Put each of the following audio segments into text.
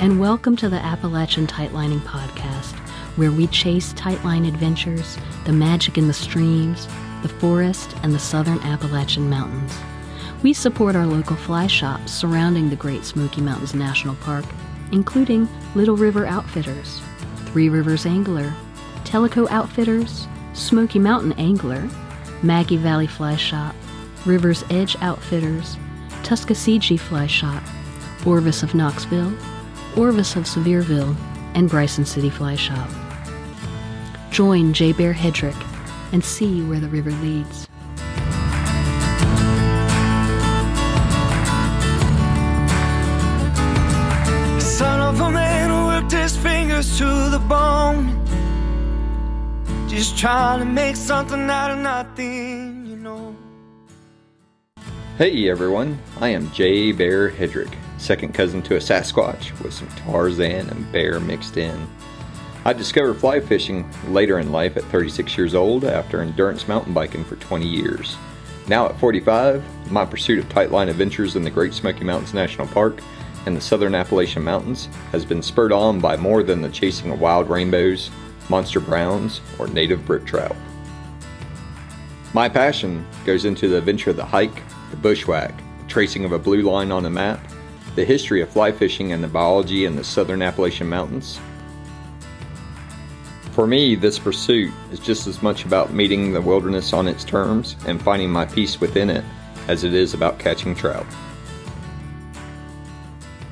and welcome to the Appalachian Tightlining Podcast, where we chase tightline adventures, the magic in the streams, the forest, and the southern Appalachian Mountains. We support our local fly shops surrounding the Great Smoky Mountains National Park, including Little River Outfitters, Three Rivers Angler, Tellico Outfitters, Smoky Mountain Angler, Maggie Valley Fly Shop, River's Edge Outfitters, Tuckaseegee Fly Shop, Orvis of Knoxville, Orvis of Sevierville, and Bryson City Fly Shop. Join J. Bear Hedrick and see where the river leads. Son of a man who worked his fingers to the bone. Just trying to make something out of nothing, you know. Hey everyone, I am J. Bear Hedrick, second cousin to a Sasquatch with some Tarzan and bear mixed in. I discovered fly fishing later in life at 36 years old after endurance mountain biking for 20 years. Now at 45, my pursuit of tightline adventures in the Great Smoky Mountains National Park and the southern Appalachian Mountains has been spurred on by more than the chasing of wild rainbows, monster browns, or native brook trout. My passion goes into the adventure of the hike, the bushwhack, the tracing of a blue line on a map, the history of fly fishing and the biology in the southern Appalachian Mountains. For me, this pursuit is just as much about meeting the wilderness on its terms and finding my peace within it as it is about catching trout.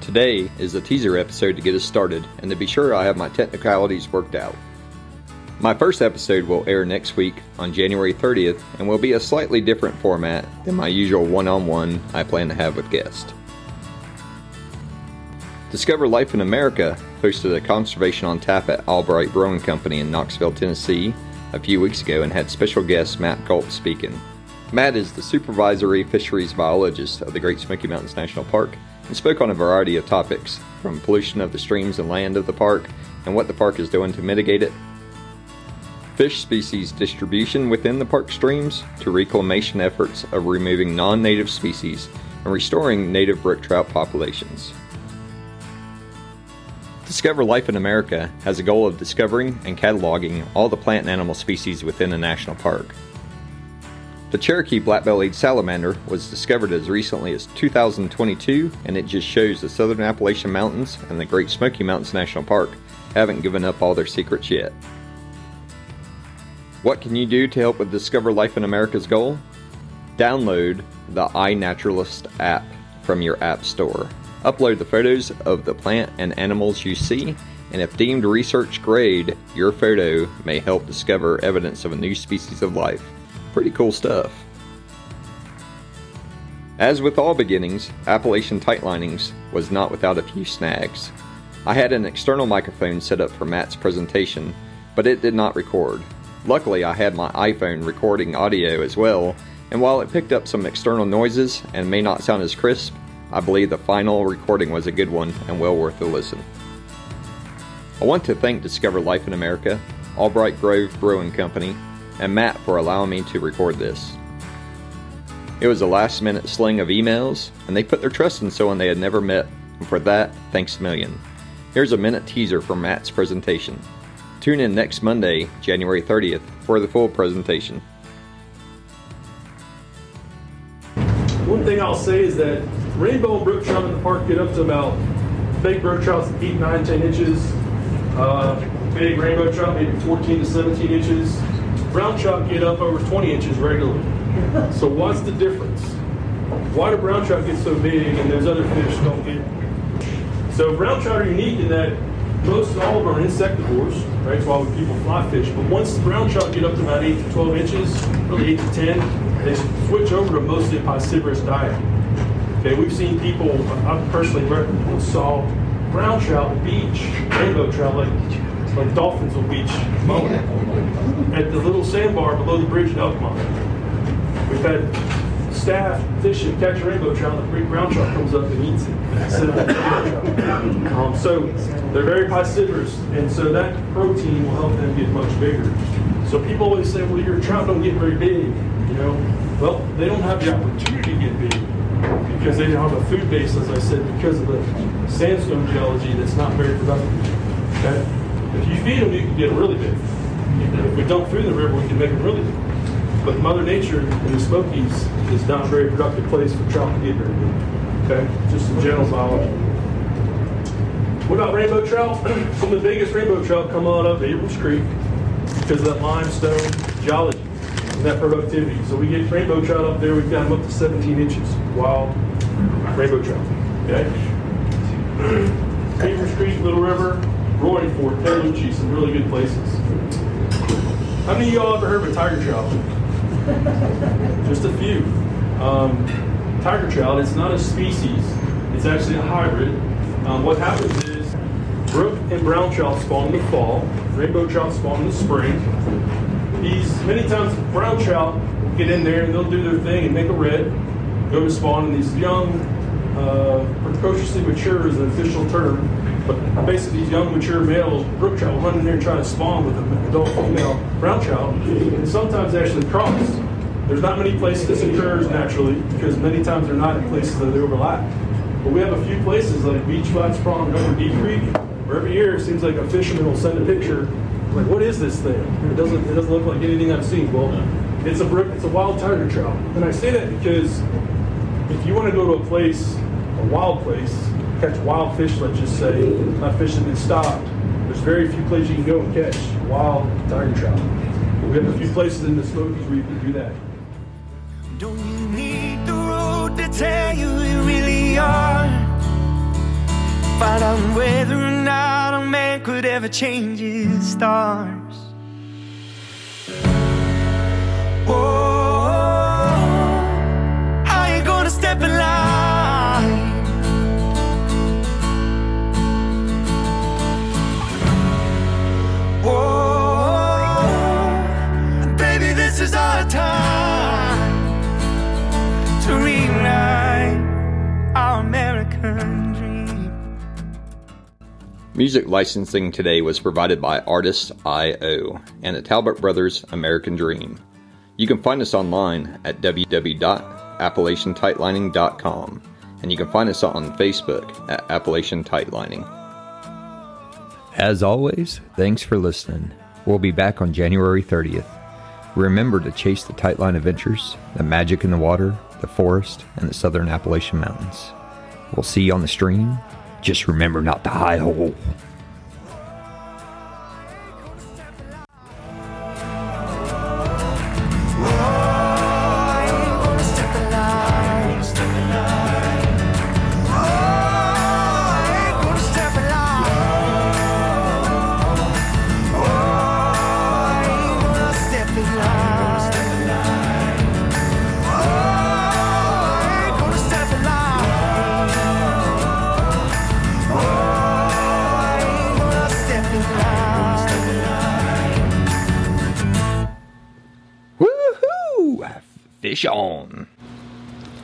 Today is a teaser episode to get us started and to be sure I have my technicalities worked out. My first episode will air next week on January 30th and will be a slightly different format than my usual one on one I plan to have with guests. Discover Life in America hosted a conservation on tap at Albright Brewing Company in Knoxville, Tennessee a few weeks ago and had special guest Matt Kulp speaking. Matt is the supervisory fisheries biologist of the Great Smoky Mountains National Park and spoke on a variety of topics, from pollution of the streams and land of the park and what the park is doing to mitigate it, fish species distribution within the park streams, to reclamation efforts of removing non native species and restoring native brook trout populations. Discover Life in America has a goal of discovering and cataloging all the plant and animal species within a national park. The Cherokee black-bellied salamander was discovered as recently as 2022, and it just shows the southern Appalachian Mountains and the Great Smoky Mountains National Park haven't given up all their secrets yet. What can you do to help with Discover Life in America's goal? Download the iNaturalist app from your app store. Upload the photos of the plant and animals you see, and if deemed research grade, your photo may help discover evidence of a new species of life. Pretty cool stuff. As with all beginnings, Appalachian Tightlinings was not without a few snags. I had an external microphone set up for Matt's presentation, but it did not record. Luckily, I had my iPhone recording audio as well, and while it picked up some external noises and may not sound as crisp, I believe the final recording was a good one and well worth a listen. I want to thank Discover Life in America, Albright Grove Brewing Company, and Matt for allowing me to record this. It was a last minute sling of emails, and they put their trust in someone they had never met, and for that, thanks a million. Here's a minute teaser for Matt's presentation. Tune in next Monday, January 30th, for the full presentation. One thing I'll say is that rainbow and brook trout in the park get up to about big brook trout 8, 9, 10 inches. Uh, big rainbow trout maybe 14 to 17 inches. Brown trout get up over 20 inches regularly. So what's the difference? Why do brown trout get so big and those other fish don't get? So brown trout are unique in that most all of them are insectivores, right? That's why people fly fish. But once the brown trout get up to about 8 to 12 inches, really 8 to 10, they switch over to mostly a piscivorous diet. Okay, we've seen people, I personally saw brown trout beach, rainbow trout, like, like dolphins will beach mowing at the little sandbar below the bridge in Elkmont. We've had staff fishing, catch rainbow trout, and the brown trout comes up and eats it. instead of the rainbow trout. Um, so they're very piscivorous, and so that protein will help them get much bigger. So people always say, well, your trout don't get very big, you know. Well, they don't have the opportunity to get big. because they don't have a food base, as I said, because of the sandstone geology that's not very productive. Okay? If you feed them, you can get really big. If we dump food in the river, we can make them really big. But Mother Nature in the Smokies is not a very productive place for trout to get very big. Okay? Just some general biology. What about rainbow trout? Some of the biggest rainbow trout come out of Abrams Creek because of that limestone geology and that productivity. So we get rainbow trout up there, we've got them up to 17 inches, wild rainbow trout. Okay? Abrams Creek, Little River, Roaring Fork, Cataloochee, some really good places. How many of y'all ever heard of a tiger trout? Just a few. Um, tiger trout, it's not a species, it's actually a hybrid. Um, what happens is brook and brown trout spawn in the fall, rainbow trout spawn in the spring. These, many times, brown trout get in there and they'll do their thing and make a redd, go to spawn, and these young, uh, precociously mature is an official term, but basically these young mature males, brook trout, will run in there and try to spawn with an adult female brown trout, and sometimes actually cross. There's not many places this occurs naturally because many times they're not in places that they overlap. But we have a few places like Beech Flats Prong, Upper Deep Creek, where every year it seems like a fisherman will send a picture, like, what is this thing? It doesn't, it doesn't look like anything I've seen. Well, it's a brook, it's a wild tiger trout. And I say that because if you want to go to a place, a wild place, catch wild fish, let's just say, not fish that been stopped, there's very few places you can go and catch wild tiger trout. But we have a few places in the Smokies where you can do that. Don't you need the road to tell you you really are? Find out whether could ever change his stars. Oh, Music licensing today was provided by Artlist IO and the Talbot Brothers American Dream. You can find us online at www.appalachiantightlining.com and you can find us on Facebook at Appalachian Tightlining. As always, thanks for listening. We'll be back on January 30th. Remember to chase the tightline adventures, the magic in the water, the forest, and the southern Appalachian Mountains. We'll see you on the stream. Just remember not to high hole.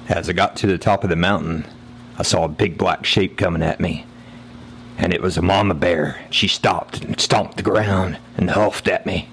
As I got to the top of the mountain, I saw a big black shape coming at me. And it was a mama bear. She stopped and stomped the ground and huffed at me.